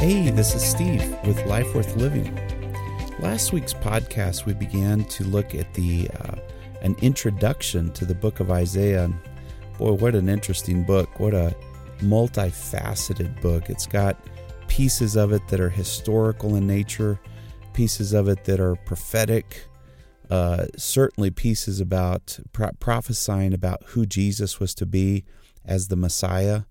Hey, this is Steve with Life Worth Living. Last week's podcast, we began to look at the uh, an introduction to the book of Isaiah. Boy, what an interesting book! What a multifaceted book. It's got pieces of it that are historical in nature, pieces of it that are prophetic, uh, certainly pieces about pro- prophesying about who Jesus was to be as the Messiah.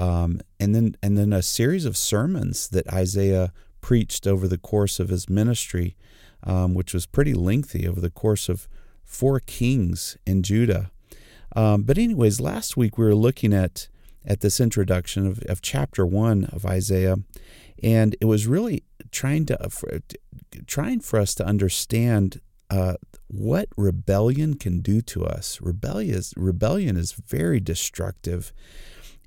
Um, and then and then a series of sermons that Isaiah preached over the course of his ministry, um, which was pretty lengthy over the course of four kings in Judah. Um, but anyways, last week we were looking at at this introduction of, of chapter one of Isaiah, and it was really trying to trying for us to understand uh, what rebellion can do to us. Rebellion rebellion is very destructive.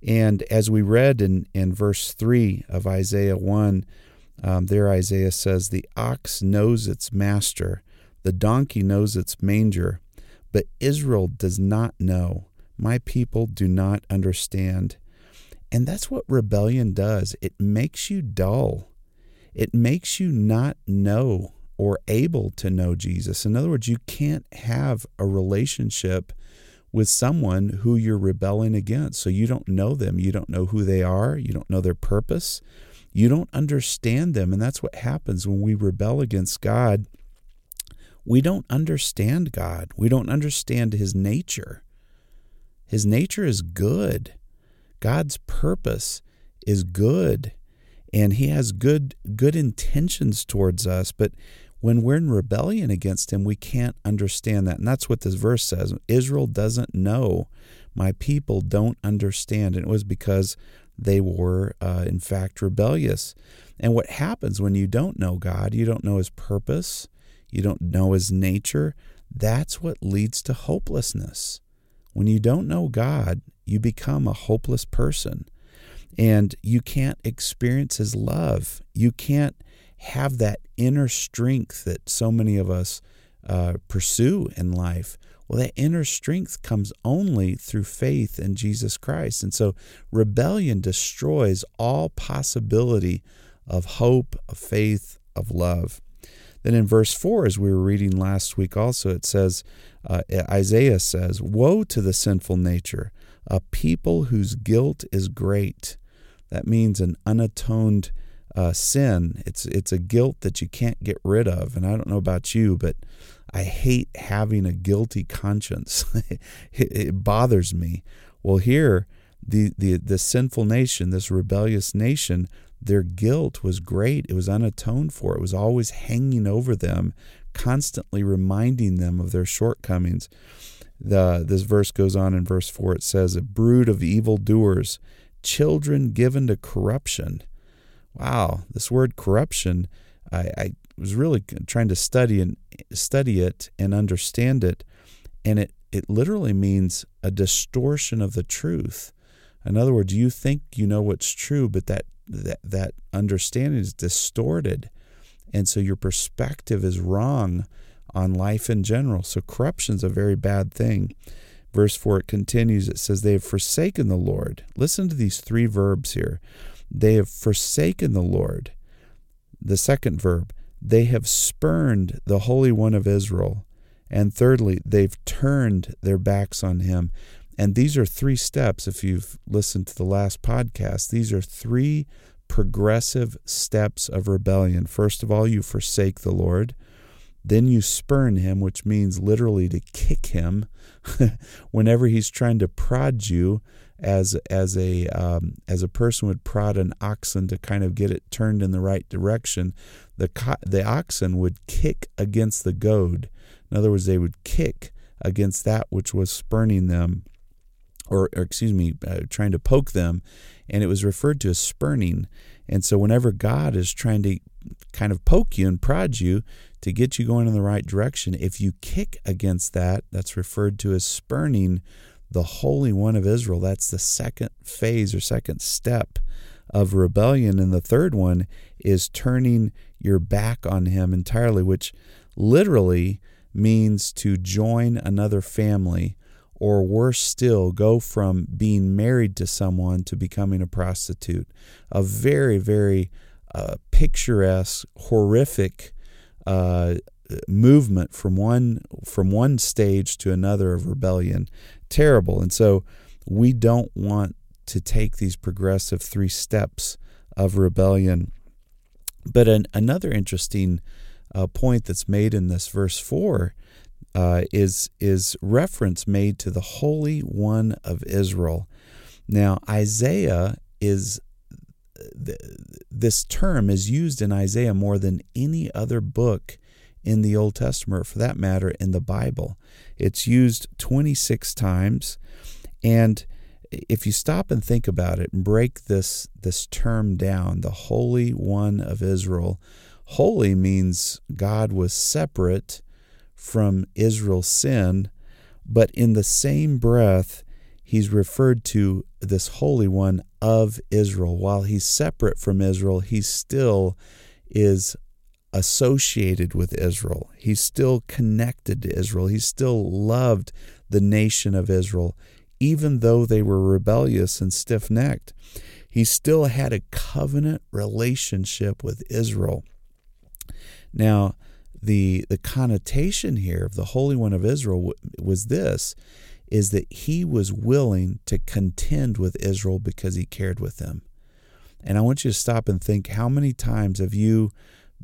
And as we read in, in verse 3 of Isaiah 1, um, there Isaiah says, The ox knows its master, the donkey knows its manger, but Israel does not know. My people do not understand. And that's what rebellion does it makes you dull, it makes you not know or able to know Jesus. In other words, you can't have a relationship with someone who you're rebelling against. So you don't know them. You don't know who they are. You don't know their purpose. You don't understand them. And that's what happens when we rebel against God. We don't understand God. We don't understand His nature. His nature is good. God's purpose is good. And He has good, good intentions towards us. But when we're in rebellion against him, we can't understand that. And that's what this verse says. Israel doesn't know. My people don't understand. And it was because they were, uh, in fact, rebellious. And what happens when you don't know God, you don't know his purpose, you don't know his nature, that's what leads to hopelessness. When you don't know God, you become a hopeless person. And you can't experience his love. You can't have that inner strength that so many of us uh, pursue in life. Well, that inner strength comes only through faith in Jesus Christ. And so rebellion destroys all possibility of hope, of faith, of love. Then in verse 4, as we were reading last week also, it says, uh, Isaiah says, Woe to the sinful nature, a people whose guilt is great. That means an unatoned uh, sin. It's it's a guilt that you can't get rid of. And I don't know about you, but I hate having a guilty conscience. it, it, bothers me. Well, here the, the the sinful nation, this rebellious nation, their guilt was great. It was unatoned for. It was always hanging over them, constantly reminding them of their shortcomings. The, this verse goes on in verse 4. It says, A brood of evildoers, children given to corruption wow, this word corruption, I, I was really trying to study and study it and understand it, and it it literally means a distortion of the truth. In other words, you think you know what's true, but that that that understanding is distorted, and so your perspective is wrong on life in general. So corruption is a very bad thing. Verse 4 it continues, it says, They have forsaken the Lord. Listen to these three verbs here. They have forsaken the Lord. The second verb, they have spurned the Holy One of Israel. And thirdly, they've turned their backs on him. And these are three steps. If you've listened to the last podcast, these are three progressive steps of rebellion. First of all, you forsake the Lord. Then you spurn him, which means literally to kick him whenever he's trying to prod you as as a um, as a person would prod an oxen to kind of get it turned in the right direction, the co- the oxen would kick against the goad. In other words, they would kick against that which was spurning them, or, or excuse me, uh, trying to poke them, and it was referred to as spurning. And so, whenever God is trying to kind of poke you and prod you to get you going in the right direction, if you kick against that, that's referred to as spurning the Holy One of Israel. That's the second phase or second step of rebellion. And the third one is turning your back on Him entirely, which literally means to join another family, or worse still, go from being married to someone to becoming a prostitute. A very, very uh, picturesque, horrific uh, movement from one from one stage to another of rebellion. Terrible, and so we don't want to take these progressive three steps of rebellion. But an, another interesting uh, point that's made in this verse four uh, is is reference made to the Holy One of Israel. Now Isaiah is this term is used in Isaiah more than any other book in the Old Testament, for that matter, in the Bible. It's used 26 times, and if you stop and think about it and break this this term down, the Holy One of Israel, holy means God was separate from Israel's sin, but in the same breath, he's referred to this Holy One of Israel. While he's separate from Israel, he still is associated with Israel. He's still connected to Israel. He still loved the nation of Israel even though they were rebellious and stiff necked. He still had a covenant relationship with Israel. Now, the, the connotation here of the Holy One of Israel was this is that he was willing to contend with Israel because he cared with them. And I want you to stop and think how many times have you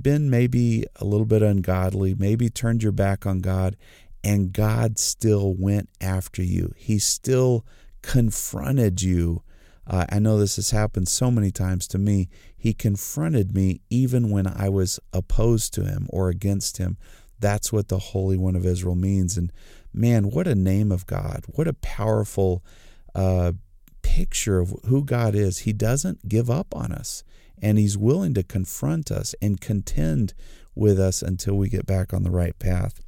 been maybe a little bit ungodly, maybe turned your back on God, and God still went after you. He still confronted you. Uh, I know this has happened so many times to me. He confronted me even when I was opposed to him or against him. That's what the Holy One of Israel means. And man, what a name of God. What a powerful uh, picture of who God is. He doesn't give up on us, and He's willing to confront us and contend with us until we get back on the right path.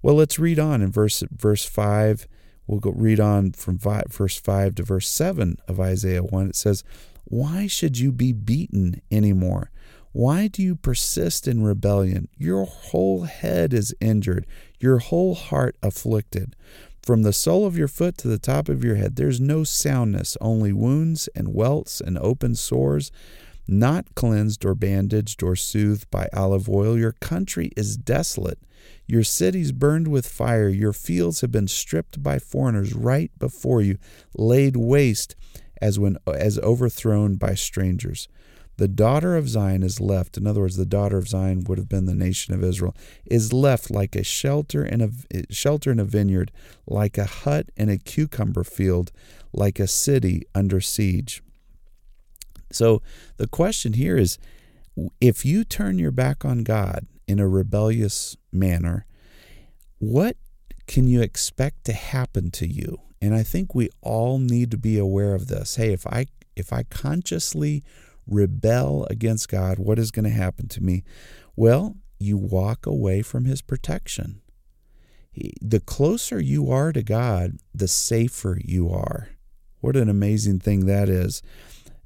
Well, let's read on in verse verse five. We'll go read on from five, verse five to verse seven of Isaiah one. It says, "Why should you be beaten anymore? Why do you persist in rebellion? Your whole head is injured, your whole heart afflicted." From the sole of your foot to the top of your head, there's no soundness, only wounds and welts and open sores, not cleansed or bandaged or soothed by olive oil. Your country is desolate your cities burned with fire, your fields have been stripped by foreigners right before you, laid waste as when as overthrown by strangers. The daughter of Zion is left, in other words, the daughter of Zion would have been the nation of Israel, is left like a shelter in a shelter in a vineyard, like a hut in a cucumber field, like a city under siege. So the question here is if you turn your back on God in a rebellious manner, what can you expect to happen to you? And I think we all need to be aware of this. Hey, if I if I consciously rebel against God, what is going to happen to me? Well, you walk away from his protection. The closer you are to God, the safer you are. What an amazing thing that is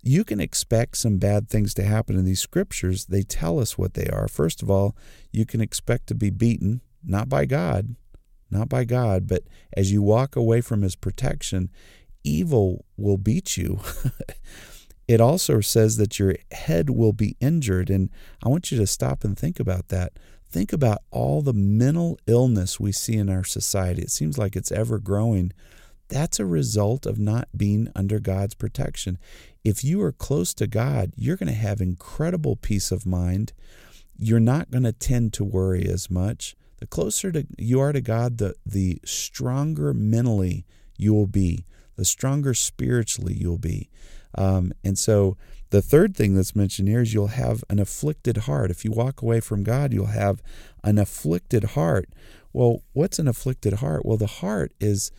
you can expect some bad things to happen in these scriptures. They tell us what they are. First of all, you can expect to be beaten, not by God, not by God, but as you walk away from his protection, evil will beat you. it also says that your head will be injured. And I want you to stop and think about that. Think about all the mental illness we see in our society. It seems like it's ever growing. That's a result of not being under God's protection. If you are close to God, you're going to have incredible peace of mind. You're not going to tend to worry as much. The closer to you are to God, the, the stronger mentally you will be, the stronger spiritually you'll be. Um, and so the third thing that's mentioned here is you'll have an afflicted heart. If you walk away from God, you'll have an afflicted heart. Well, what's an afflicted heart? Well, the heart is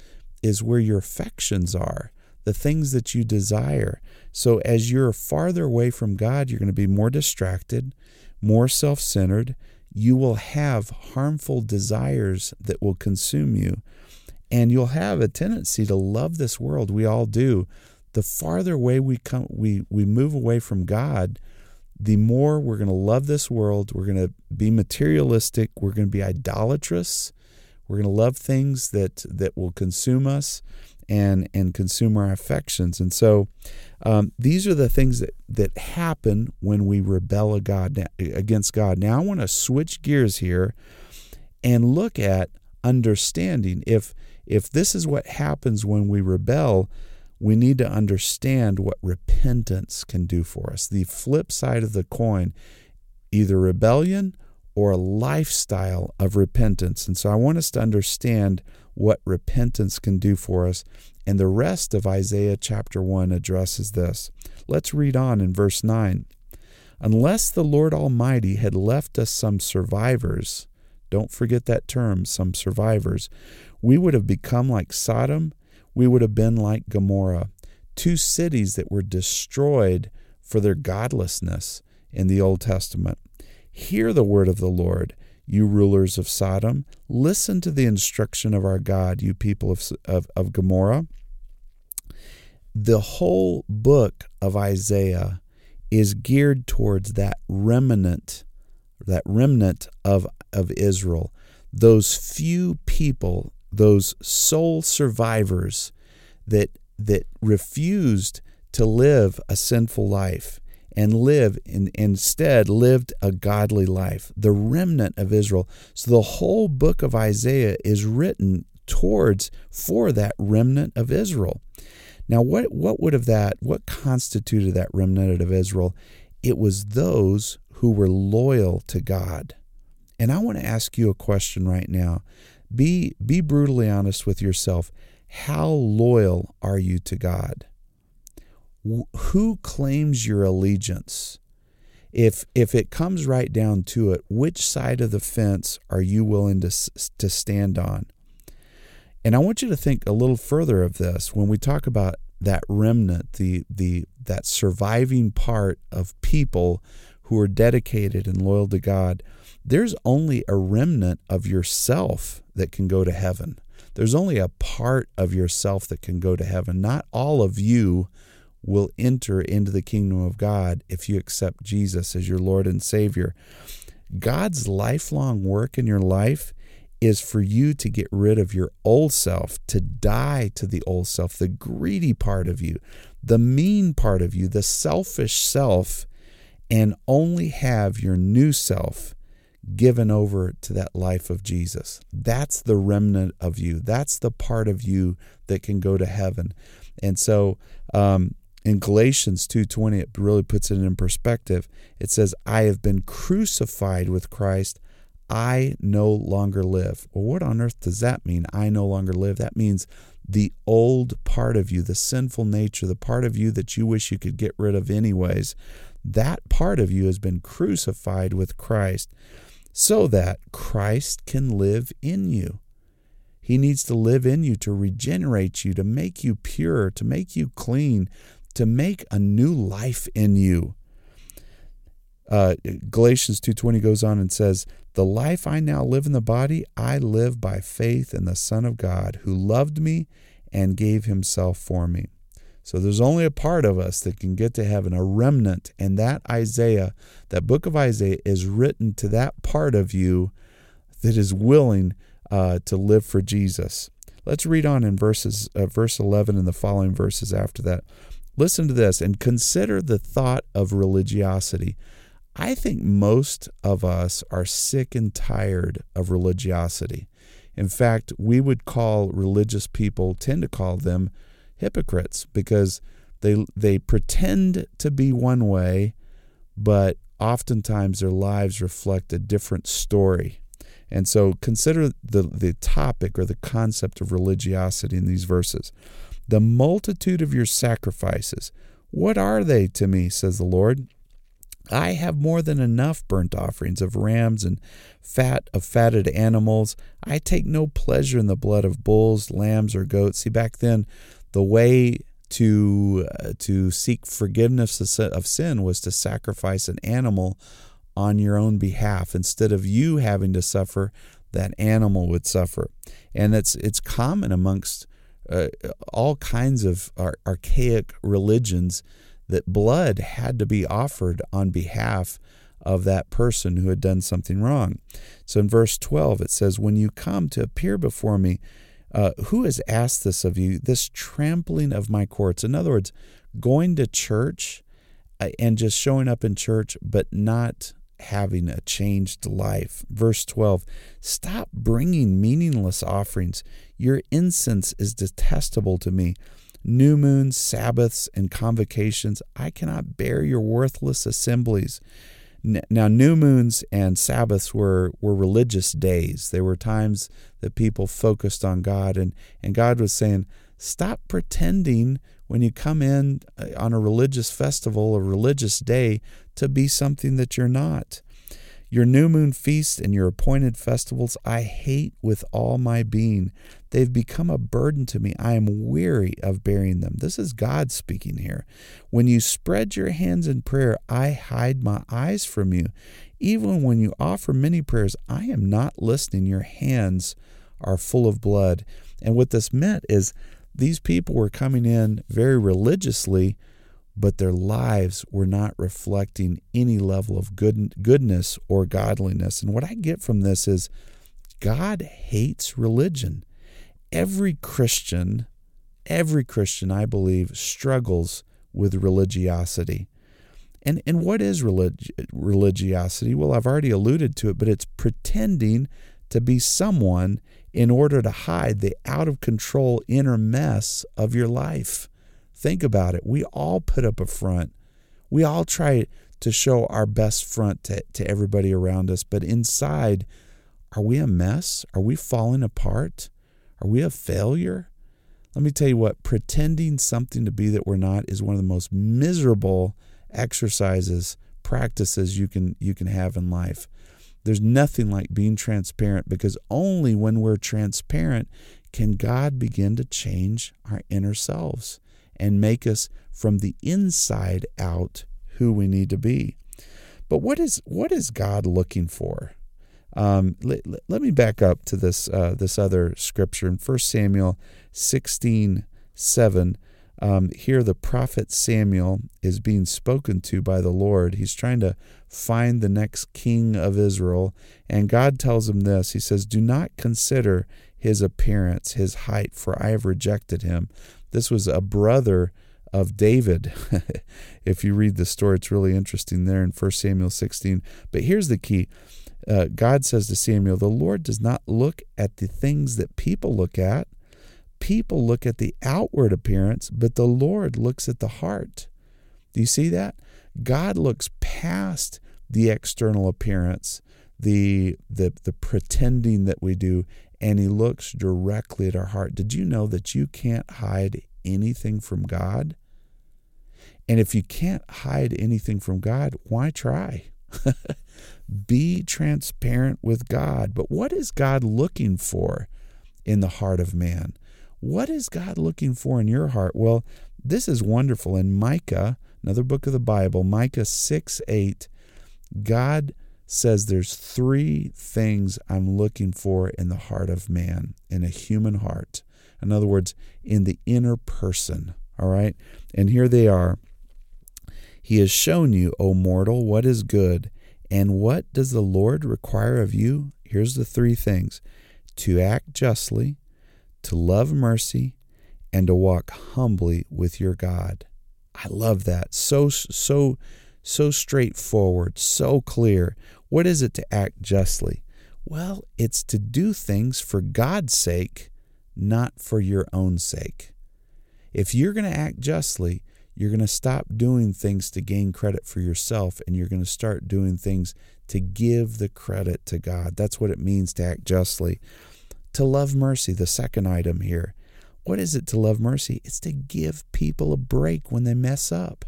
is where your affections are, the things that you desire. So as you're farther away from God, you're going to be more distracted, more self centered. You will have harmful desires that will consume you. And you'll have a tendency to love this world. We all do. The farther away we come, we, we move away from God, the more we're going to love this world. We're going to be materialistic. We're going to be idolatrous. We're going to love things that, that will consume us. And and consume our affections. And so um, these are the things that that happen when we rebel against God. Now I want to switch gears here and look at understanding if if this is what happens when we rebel we need to understand what repentance can do for us. The flip side of the coin, either rebellion or a lifestyle of repentance. And so I want us to understand what repentance can do for us. And the rest of Isaiah chapter 1 addresses this. Let's read on in verse 9. Unless the Lord Almighty had left us some survivors, don't forget that term, some survivors, we would have become like Sodom we would have been like Gomorrah, two cities that were destroyed for their godlessness in the Old Testament. Hear the word of the Lord, you rulers of Sodom. Listen to the instruction of our God, you people of, of, of Gomorrah. The whole book of Isaiah is geared towards that remnant, that remnant of, of Israel, those few people those sole survivors that that refused to live a sinful life and live in, instead lived a godly life. The remnant of israel. So the whole book of isaiah is written towards for that remnant of israel. Now what what would have that what constituted that remnant of israel? It was those who were loyal to god. And i want to ask you a question right now. Be, be brutally honest with yourself. How loyal are you to God? Who claims your allegiance? If, if it comes right down to it, which side of the fence are you willing to, to stand on? And I want you to think a little further of this when we talk about that remnant, the, the, that surviving part of people who are dedicated and loyal to God there's only a remnant of yourself that can go to heaven. There's only a part of yourself that can go to heaven. Not all of you will enter into the kingdom of God if you accept Jesus as your Lord and Savior. God's lifelong work in your life is for you to get rid of your old self, to die to the old self, the greedy part of you, the mean part of you, the selfish self, and only have your new self given over to that life of Jesus. That's the remnant of you. That's the part of you that can go to heaven. And so um, in Galatians 2:20 it really puts it in perspective. It says, "I have been crucified with Christ. I no longer live." Well, what on earth does that mean? I no longer live. That means the old part of you, the sinful nature, the part of you that you wish you could get rid of anyways, that part of you has been crucified with Christ so that Christ can live in you. He needs to live in you to regenerate you, to make you pure, to make you clean, to make a new life in you. Uh, Galatians 2:20 goes on and says, "The life I now live in the body, I live by faith in the Son of God, who loved me and gave himself for me." So there's only a part of us that can get to heaven, a remnant. And that Isaiah, that book of Isaiah, is written to that part of you that is willing uh, to live for Jesus. Let's read on in verses, uh, verse 11 and the following verses after that. Listen to this and consider the thought of religiosity. I think most of us are sick and tired of religiosity. In fact, we would call religious people, tend to call them hypocrites because they they pretend to be one way, but oftentimes their lives reflect a different story. And so consider the, the topic or the concept of religiosity in these verses. The multitude of your sacrifices, what are they to me, says the Lord? I have more than enough burnt offerings of rams and fat of fatted animals. I take no pleasure in the blood of bulls, lambs, or goats. See, back then, the way to uh, to seek forgiveness of sin was to sacrifice an animal on your own behalf instead of you having to suffer that animal would suffer and it's it's common amongst uh, all kinds of ar- archaic religions that blood had to be offered on behalf of that person who had done something wrong so in verse 12 it says when you come to appear before me Uh, who has asked this of you? This trampling of my courts. In other words, going to church uh, and just showing up in church, but not having a changed life. Verse 12 Stop bringing meaningless offerings. Your incense is detestable to me. New moons, Sabbaths, and convocations, I cannot bear your worthless assemblies. Now, new moons and Sabbaths were, were religious days. They were times that people focused on God, and, and God was saying, Stop pretending when you come in uh, on a religious festival, a religious day, to be something that you're not. Your new moon feast and your appointed festivals I hate with all my being. They've become a burden to me. I am weary of bearing them. This is God speaking here. When you spread your hands in prayer, I hide my eyes from you. Even when you offer many prayers, I am not listening. Your hands are full of blood. And what this meant is these people were coming in very religiously but their lives were not reflecting any level of good, goodness or godliness. And what I get from this is God hates religion. Every Christian, every Christian, I believe, struggles with religiosity. And, and what is relig- religiosity? Well, I've already alluded to it, but it's pretending to be someone in order to hide the out of control inner mess of your life. Think about it. We all put up a front. We all try to show our best front to, to everybody around us, but inside, are we a mess? Are we falling apart? Are we a failure? Let me tell you what, pretending something to be that we're not is one of the most miserable exercises, practices you can you can have in life. There's nothing like being transparent because only when we're transparent can God begin to change our inner selves and make us from the inside out who we need to be. But what is what is God looking for? Um, let, let, me back up to this uh, this other scripture in 1 Samuel 16 7. Um, here, the prophet Samuel is being spoken to by the Lord. He's trying to find the next king of Israel, and God tells him this He says, Do not consider his appearance, his height, for I have rejected him. This was a brother of David. if you read the story, it's really interesting there in 1 Samuel 16. But here's the key uh, God says to Samuel, The Lord does not look at the things that people look at. People look at the outward appearance, but the Lord looks at the heart. Do you see that? God looks past the external appearance, the, the, the pretending that we do, and he looks directly at our heart. Did you know that you can't hide anything from God? And if you can't hide anything from God, why try? Be transparent with God. But what is God looking for in the heart of man? What is God looking for in your heart? Well, this is wonderful. In Micah, another book of the Bible, Micah 6 8, God says there's three things I'm looking for in the heart of man, in a human heart. In other words, in the inner person. All right? And here they are. He has shown you, O mortal, what is good. And what does the Lord require of you? Here's the three things to act justly, to love mercy, and to walk humbly with your God. I love that. So, so, so straightforward, so clear. What is it to act justly? Well, it's to do things for God's sake, not for your own sake. If you're going to act justly, you're going to stop doing things to gain credit for yourself and you're going to start doing things to give the credit to God. That's what it means to act justly. To love mercy, the second item here. What is it to love mercy? It's to give people a break when they mess up.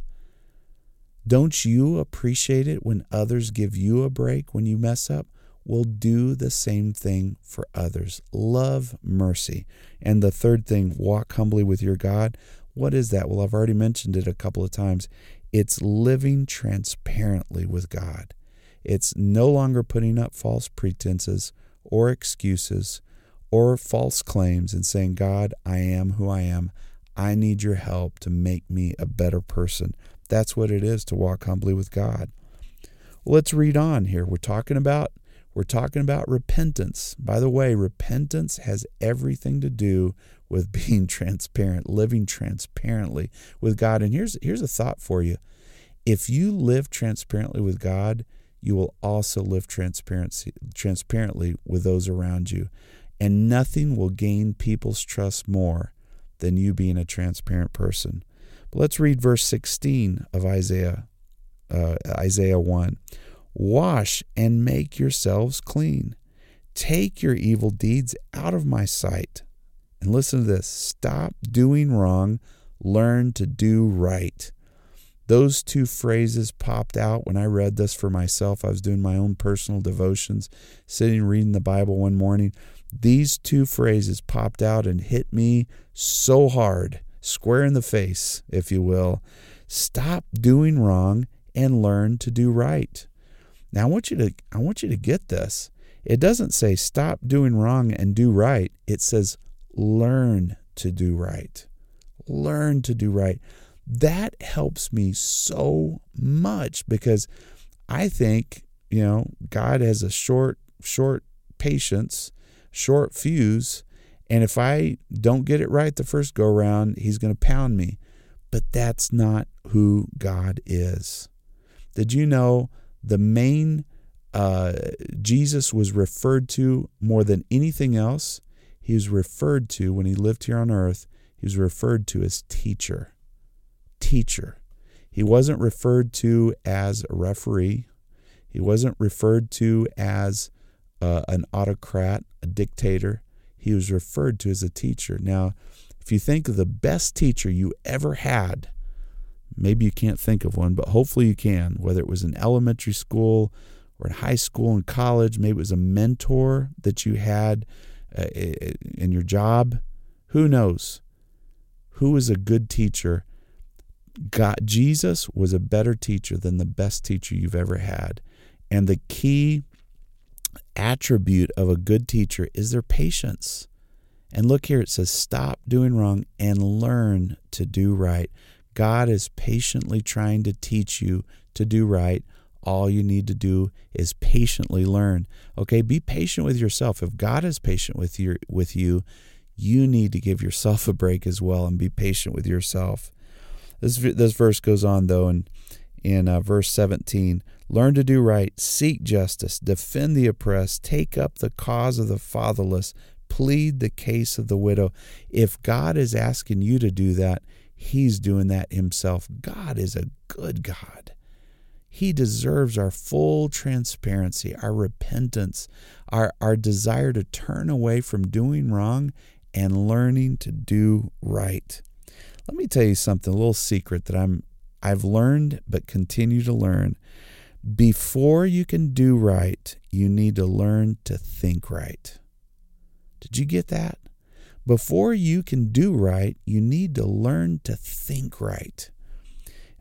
Don't you appreciate it when others give you a break when you mess up? Well, do the same thing for others. Love mercy. And the third thing, walk humbly with your God. What is that? Well, I've already mentioned it a couple of times. It's living transparently with God. It's no longer putting up false pretenses or excuses or false claims and saying, God, I am who I am. I need your help to make me a better person. That's what it is to walk humbly with God. Well, let's read on here. We're talking about We're talking about repentance. By the way, repentance has everything to do with being transparent, living transparently with God. And here's here's a thought for you. If you live transparently with God, you will also live transparency transparently with those around you. And nothing will gain people's trust more than you being a transparent person. But let's read verse 16 of Isaiah uh, Isaiah 1. Wash and make yourselves clean. Take your evil deeds out of my sight. And listen to this stop doing wrong, learn to do right. Those two phrases popped out when I read this for myself. I was doing my own personal devotions, sitting reading the Bible one morning. These two phrases popped out and hit me so hard, square in the face, if you will. Stop doing wrong and learn to do right. Now I want you to I want you to get this. It doesn't say stop doing wrong and do right. It says learn to do right. Learn to do right. That helps me so much because I think, you know, God has a short short patience, short fuse, and if I don't get it right the first go around, he's going to pound me. But that's not who God is. Did you know the main uh, Jesus was referred to more than anything else? He was referred to when he lived here on earth, he was referred to as teacher. Teacher. He wasn't referred to as a referee. He wasn't referred to as uh, an autocrat, a dictator. He was referred to as a teacher. Now, if you think of the best teacher you ever had, Maybe you can't think of one, but hopefully you can, whether it was in elementary school or in high school and college. Maybe it was a mentor that you had in your job. Who knows? Who is a good teacher? God, Jesus was a better teacher than the best teacher you've ever had. And the key attribute of a good teacher is their patience. And look here, it says, stop doing wrong and learn to do right. God is patiently trying to teach you to do right. All you need to do is patiently learn. Okay, be patient with yourself. If God is patient with you, with you, you need to give yourself a break as well and be patient with yourself. This this verse goes on though, and in uh, verse 17, learn to do right, seek justice, defend the oppressed, take up the cause of the fatherless, plead the case of the widow. If God is asking you to do that, He's doing that himself. God is a good God. He deserves our full transparency, our repentance, our, our desire to turn away from doing wrong and learning to do right. Let me tell you something, a little secret that I'm I've learned but continue to learn. Before you can do right, you need to learn to think right. Did you get that? Before you can do right, you need to learn to think right.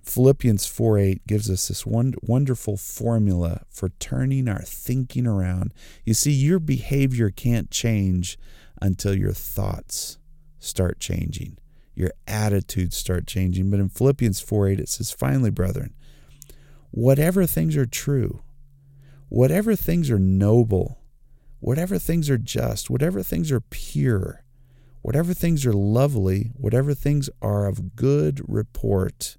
Philippians 4 8 gives us this one wonderful formula for turning our thinking around. You see, your behavior can't change until your thoughts start changing, your attitudes start changing. But in Philippians 4 8, it says, Finally, brethren, whatever things are true, whatever things are noble, whatever things are just, whatever things are pure, whatever things are lovely, whatever things are of good report,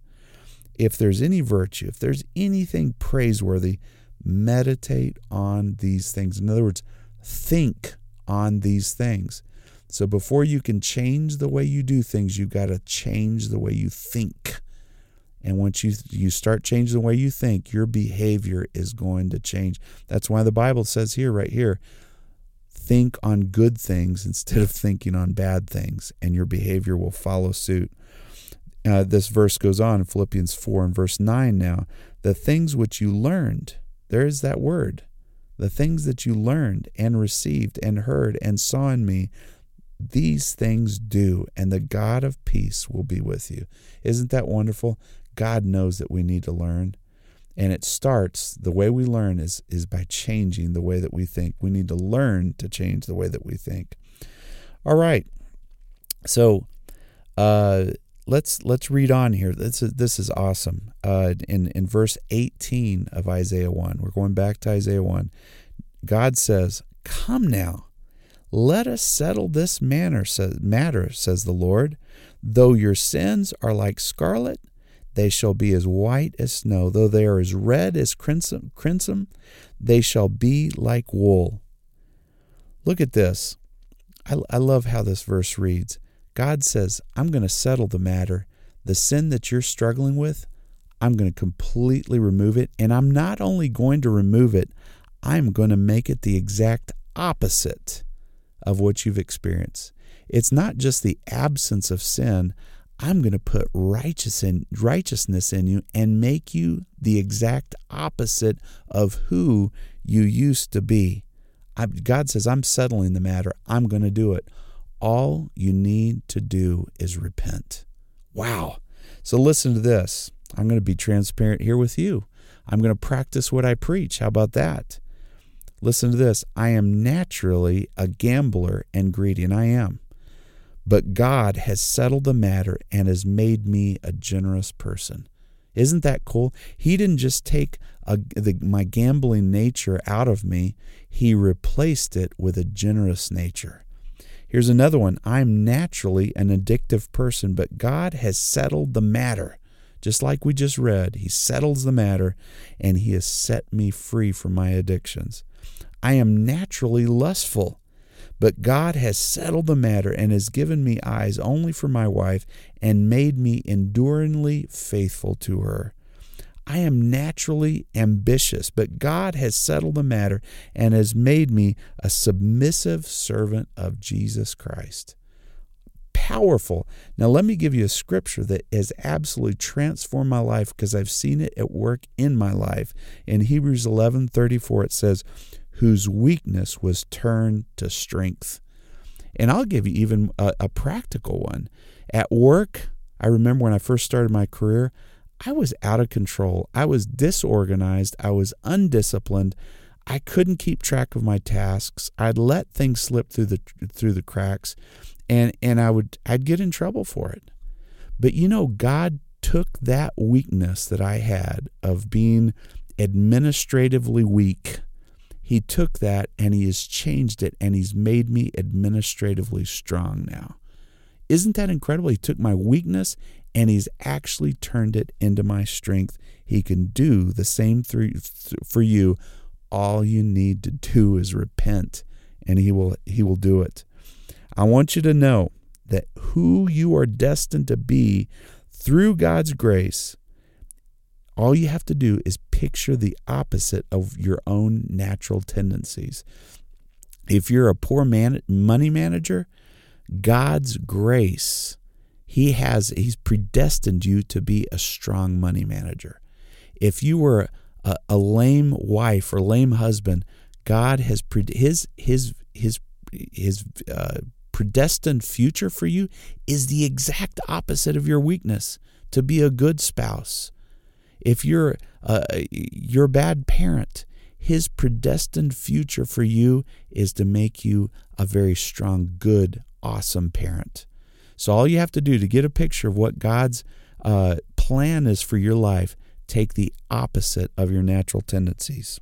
if there's any virtue, if there's anything praiseworthy, meditate on these things. In other words, think on these things. So before you can change the way you do things, you've got to change the way you think. And once you you start changing the way you think, your behavior is going to change. That's why the Bible says here, right here, think on good things instead of thinking on bad things, and your behavior will follow suit. Uh, this verse goes on in Philippians 4 and verse 9 now. The things which you learned, there is that word. The things that you learned and received and heard and saw in me, these things do, and the God of peace will be with you. Isn't that wonderful? God knows that we need to learn. And it starts, the way we learn is, is by changing the way that we think. We need to learn to change the way that we think. All right. So uh, let's let's read on here. This is, this is awesome. Uh, in, in verse 18 of Isaiah 1, we're going back to Isaiah 1. God says, Come now, let us settle this matter, matter, says the Lord. Though your sins are like scarlet, they shall be as white as snow. Though they are as red as crimson, crimson they shall be like wool. Look at this. I, I love how this verse reads. God says, I'm going to settle the matter. The sin that you're struggling with, I'm going to completely remove it. And I'm not only going to remove it, I'm going to make it the exact opposite of what you've experienced. It's not just the absence of sin. I'm going to put righteous in, righteousness in you and make you the exact opposite of who you used to be. I, God says, I'm settling the matter. I'm going to do it. All you need to do is repent. Wow. So listen to this. I'm going to be transparent here with you. I'm going to practice what I preach. How about that? Listen to this. I am naturally a gambler and greedy, and I am. But God has settled the matter and has made me a generous person. Isn't that cool? He didn't just take a, the, my gambling nature out of me, He replaced it with a generous nature. Here's another one I'm naturally an addictive person, but God has settled the matter. Just like we just read, He settles the matter and He has set me free from my addictions. I am naturally lustful, but God has settled the matter and has given me eyes only for my wife and made me enduringly faithful to her. I am naturally ambitious, but God has settled the matter and has made me a submissive servant of Jesus Christ. Powerful. Now, let me give you a scripture that has absolutely transformed my life because I've seen it at work in my life. In Hebrews 11 34, it says, whose weakness was turned to strength. And I'll give you even a, a, practical one. At work, I remember when I first started my career, I was out of control. I was disorganized. I was undisciplined. I couldn't keep track of my tasks. I'd let things slip through the through the cracks, and and I would I'd get in trouble for it. But you know, God took that weakness that I had of being administratively weak he took that and he has changed it and he's made me administratively strong now. Isn't that incredible? He took my weakness and he's actually turned it into my strength. He can do the same through for you. All you need to do is repent and he will he will do it. I want you to know that who you are destined to be through God's grace all you have to do is picture the opposite of your own natural tendencies. If you're a poor man, money manager, God's grace, He has, He's predestined you to be a strong money manager. If you were a, a lame wife or lame husband, God has pre- His His His His uh, predestined future for you is the exact opposite of your weakness to be a good spouse if you're uh, you're bad parent, his predestined future for you is to make you a very strong, good, awesome parent. So all you have to do to get a picture of what God's uh, plan is for your life, take the opposite of your natural tendencies.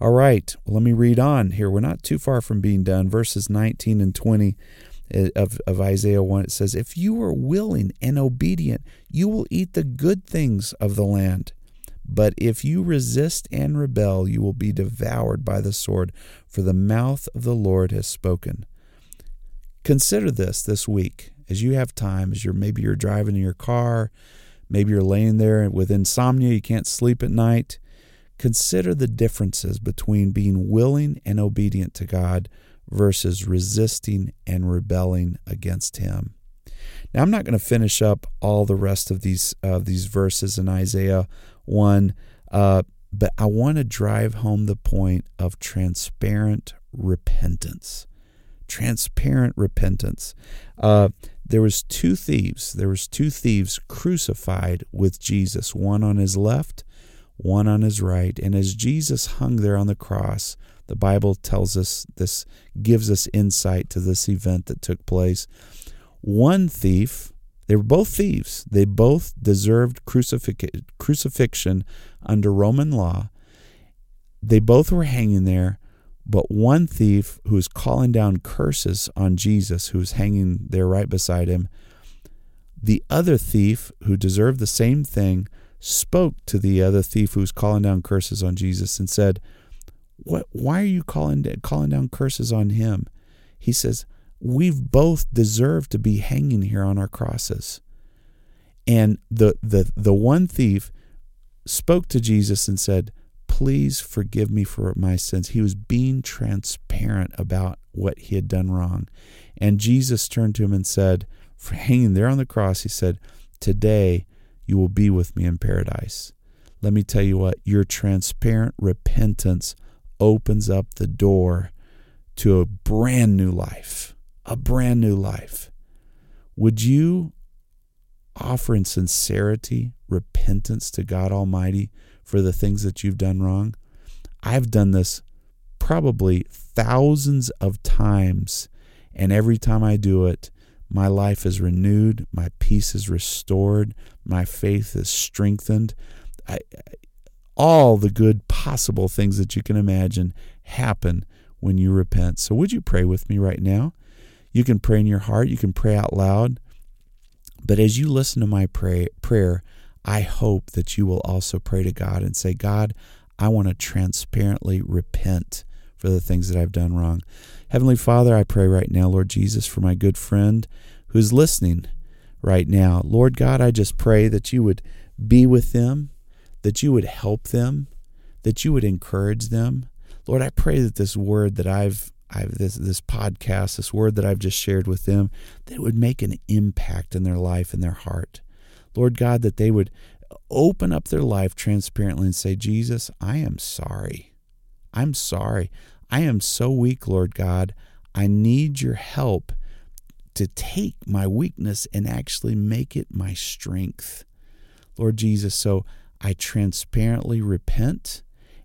All right, well, let me read on here. We're not too far from being done. Verses 19 and 20 of, of Isaiah 1, it says, If you are willing and obedient, you will eat the good things of the land. But if you resist and rebel, you will be devoured by the sword, for the mouth of the Lord has spoken. Consider this this week as you have time, as you're maybe you're driving in your car, maybe you're laying there with insomnia, you can't sleep at night. Consider the differences between being willing and obedient to God versus resisting and rebelling against him. Now I'm not going to finish up all the rest of these uh, these verses in Isaiah 1, uh, but I want to drive home the point of transparent repentance. Transparent repentance. Uh, there was two thieves. There was two thieves crucified with Jesus, one on his left, one on his right. And as Jesus hung there on the cross, the Bible tells us this, gives us insight to this event that took place. One thief, they were both thieves, they both deserved crucifix, crucifixion under Roman law. they both were hanging there, but one thief who was calling down curses on Jesus, who was hanging there right beside him, the other thief who deserved the same thing spoke to the other thief who was calling down curses on Jesus and said, "What? Why are you calling calling down curses on him?" He says, "We've both deserved to be hanging here on our crosses." And the the the one thief spoke to Jesus and said, "Please forgive me for my sins." He was being transparent about what he had done wrong. And Jesus turned to him and said, hanging there on the cross, he said, "Today you will be with me in paradise. Let me tell you what, your transparent repentance opens up the door to a brand new life, a brand new life. Would you offer in sincerity repentance to God Almighty for the things that you've done wrong? I've done this probably thousands of times, and every time I do it, my life is renewed, my peace is restored, my faith is strengthened. I, all the good possible things that you can imagine happen when you repent. So, would you pray with me right now? You can pray in your heart, you can pray out loud. But as you listen to my pray, prayer, I hope that you will also pray to God and say, God, I want to transparently repent for the things that I've done wrong. Heavenly Father, I pray right now, Lord Jesus, for my good friend who's listening right now. Lord God, I just pray that you would be with them, that you would help them, that you would encourage them. Lord, I pray that this word that I've I've this this podcast, this word that I've just shared with them, that it would make an impact in their life and their heart. Lord God, that they would open up their life transparently and say, Jesus, I am sorry. I'm sorry. I am so weak, Lord God. I need your help to take my weakness and actually make it my strength. Lord Jesus, so I transparently repent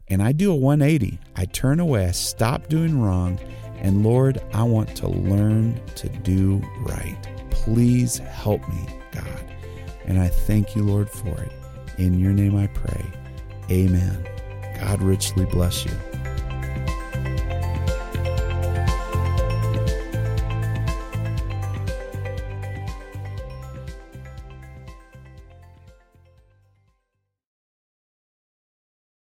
and I do a 180. I turn away, I stop doing wrong, and Lord, I want to learn to do right. Please help me, God. And I thank you, Lord, for it. In your name I pray. Amen. God richly bless you.